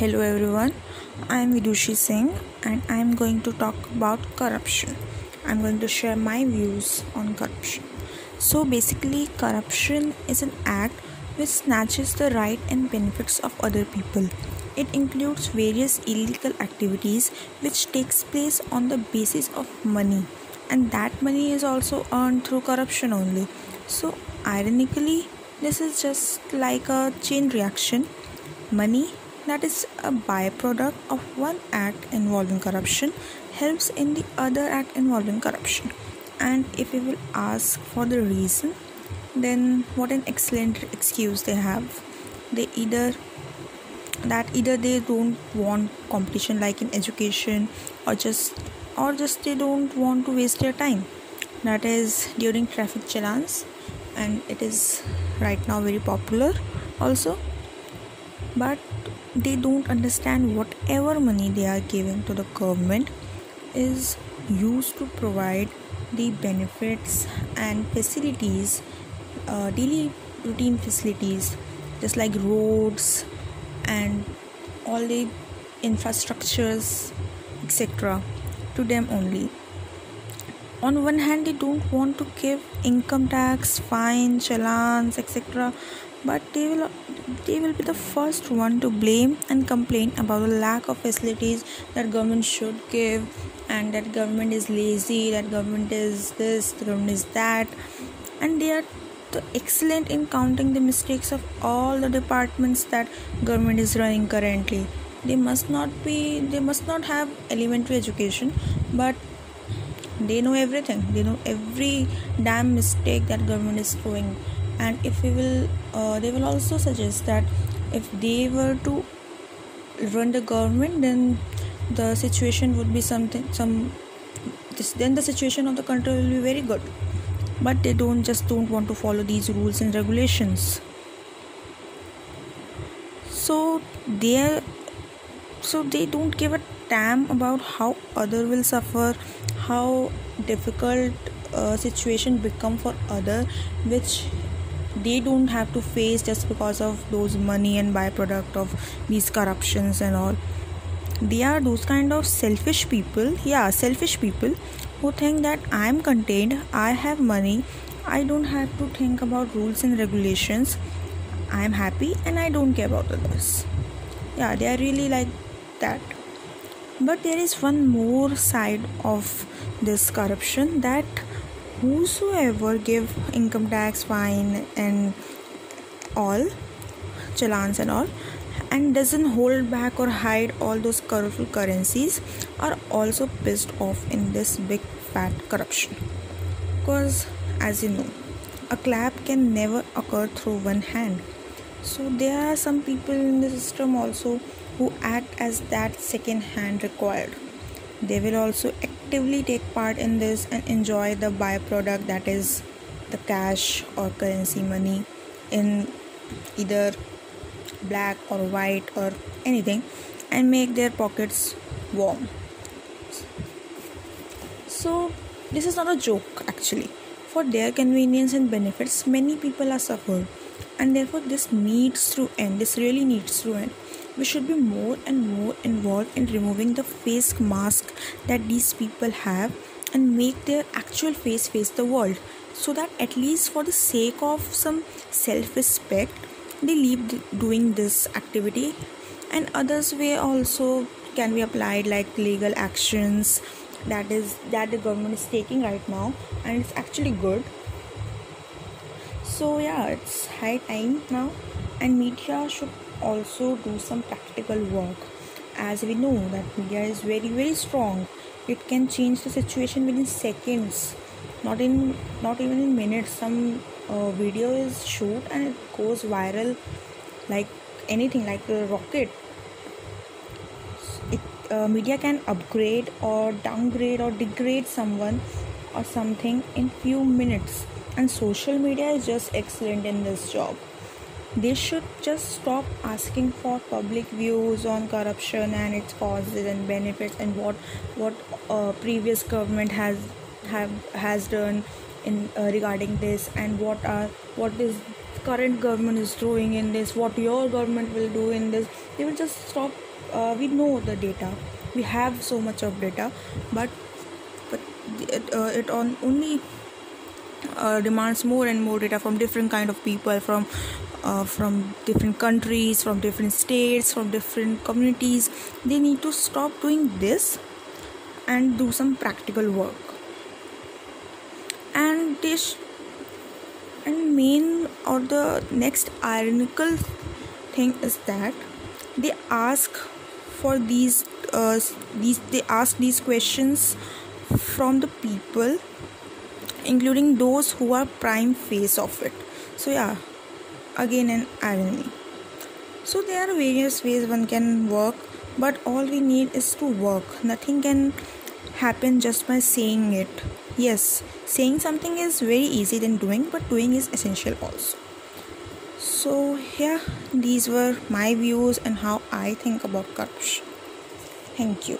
Hello everyone, I am Vidushi Singh and I am going to talk about corruption. I am going to share my views on corruption. So basically corruption is an act which snatches the right and benefits of other people. It includes various illegal activities which takes place on the basis of money and that money is also earned through corruption only. So ironically this is just like a chain reaction. Money that is a byproduct of one act involving corruption helps in the other act involving corruption. And if we will ask for the reason then what an excellent excuse they have. They either that either they don't want competition like in education or just or just they don't want to waste their time. That is during traffic challans and it is right now very popular. Also but they don't understand whatever money they are giving to the government is used to provide the benefits and facilities uh, daily routine facilities just like roads and all the infrastructures etc to them only. On one hand they don't want to give income tax fine challans etc but they will they will be the first one to blame and complain about the lack of facilities that government should give and that government is lazy that government is this the government is that. And they are excellent in counting the mistakes of all the departments that government is running currently. They must not be they must not have elementary education but they know everything. They know every damn mistake that government is doing and if we will uh, they will also suggest that if they were to run the government then the situation would be something some this, then the situation of the country will be very good. But they don't just don't want to follow these rules and regulations. So they so they don't give a damn about how other will suffer how difficult a situation become for other which they don't have to face just because of those money and byproduct of these corruptions and all. They are those kind of selfish people. Yeah selfish people who think that i am contained i have money i don't have to think about rules and regulations. I am happy and i don't care about others. Yeah they are really like that. But there is one more side of this corruption that whosoever give income tax fine and all challans and all and doesn't hold back or hide all those colorful currencies are also pissed off in this big fat corruption. Because as you know a clap can never occur through one hand. So there are some people in the system also who act as that second hand required. They will also actively take part in this and enjoy the byproduct that is the cash or currency money in either black or white or anything and make their pockets warm. So this is not a joke actually. For their convenience and benefits many people are suffered. And therefore this needs to end. This really needs to end. We should be more and more involved in removing the face mask that these people have and make their actual face face the world so that at least for the sake of some self respect they leave doing this activity. And others way also can be applied like legal actions that is that the government is taking right now and it's actually good. So yeah it's high time now and media should also do some practical work as we know that media is very very strong it can change the situation within seconds not in not even in minutes. Some uh, video is shoot and it goes viral like anything like a rocket. It, uh, media can upgrade or downgrade or degrade someone or something in few minutes. And social media is just excellent in this job they should just stop asking for public views on corruption and its causes and benefits and what what uh, previous government has have has done in uh, regarding this and what are what is current government is doing in this what your government will do in this. They will just stop uh, we know the data. We have so much of data but but it, uh, it on only uh, demands more and more data from different kind of people from uh, from different countries from different states from different communities. They need to stop doing this and do some practical work. And this and main or the next ironical thing is that they ask for these uh, these they ask these questions from the people including those who are prime face of it. So yeah again an irony. So there are various ways one can work but all we need is to work. Nothing can happen just by saying it. Yes saying something is very easy than doing but doing is essential also. So yeah these were my views and how i think about corruption. Thank you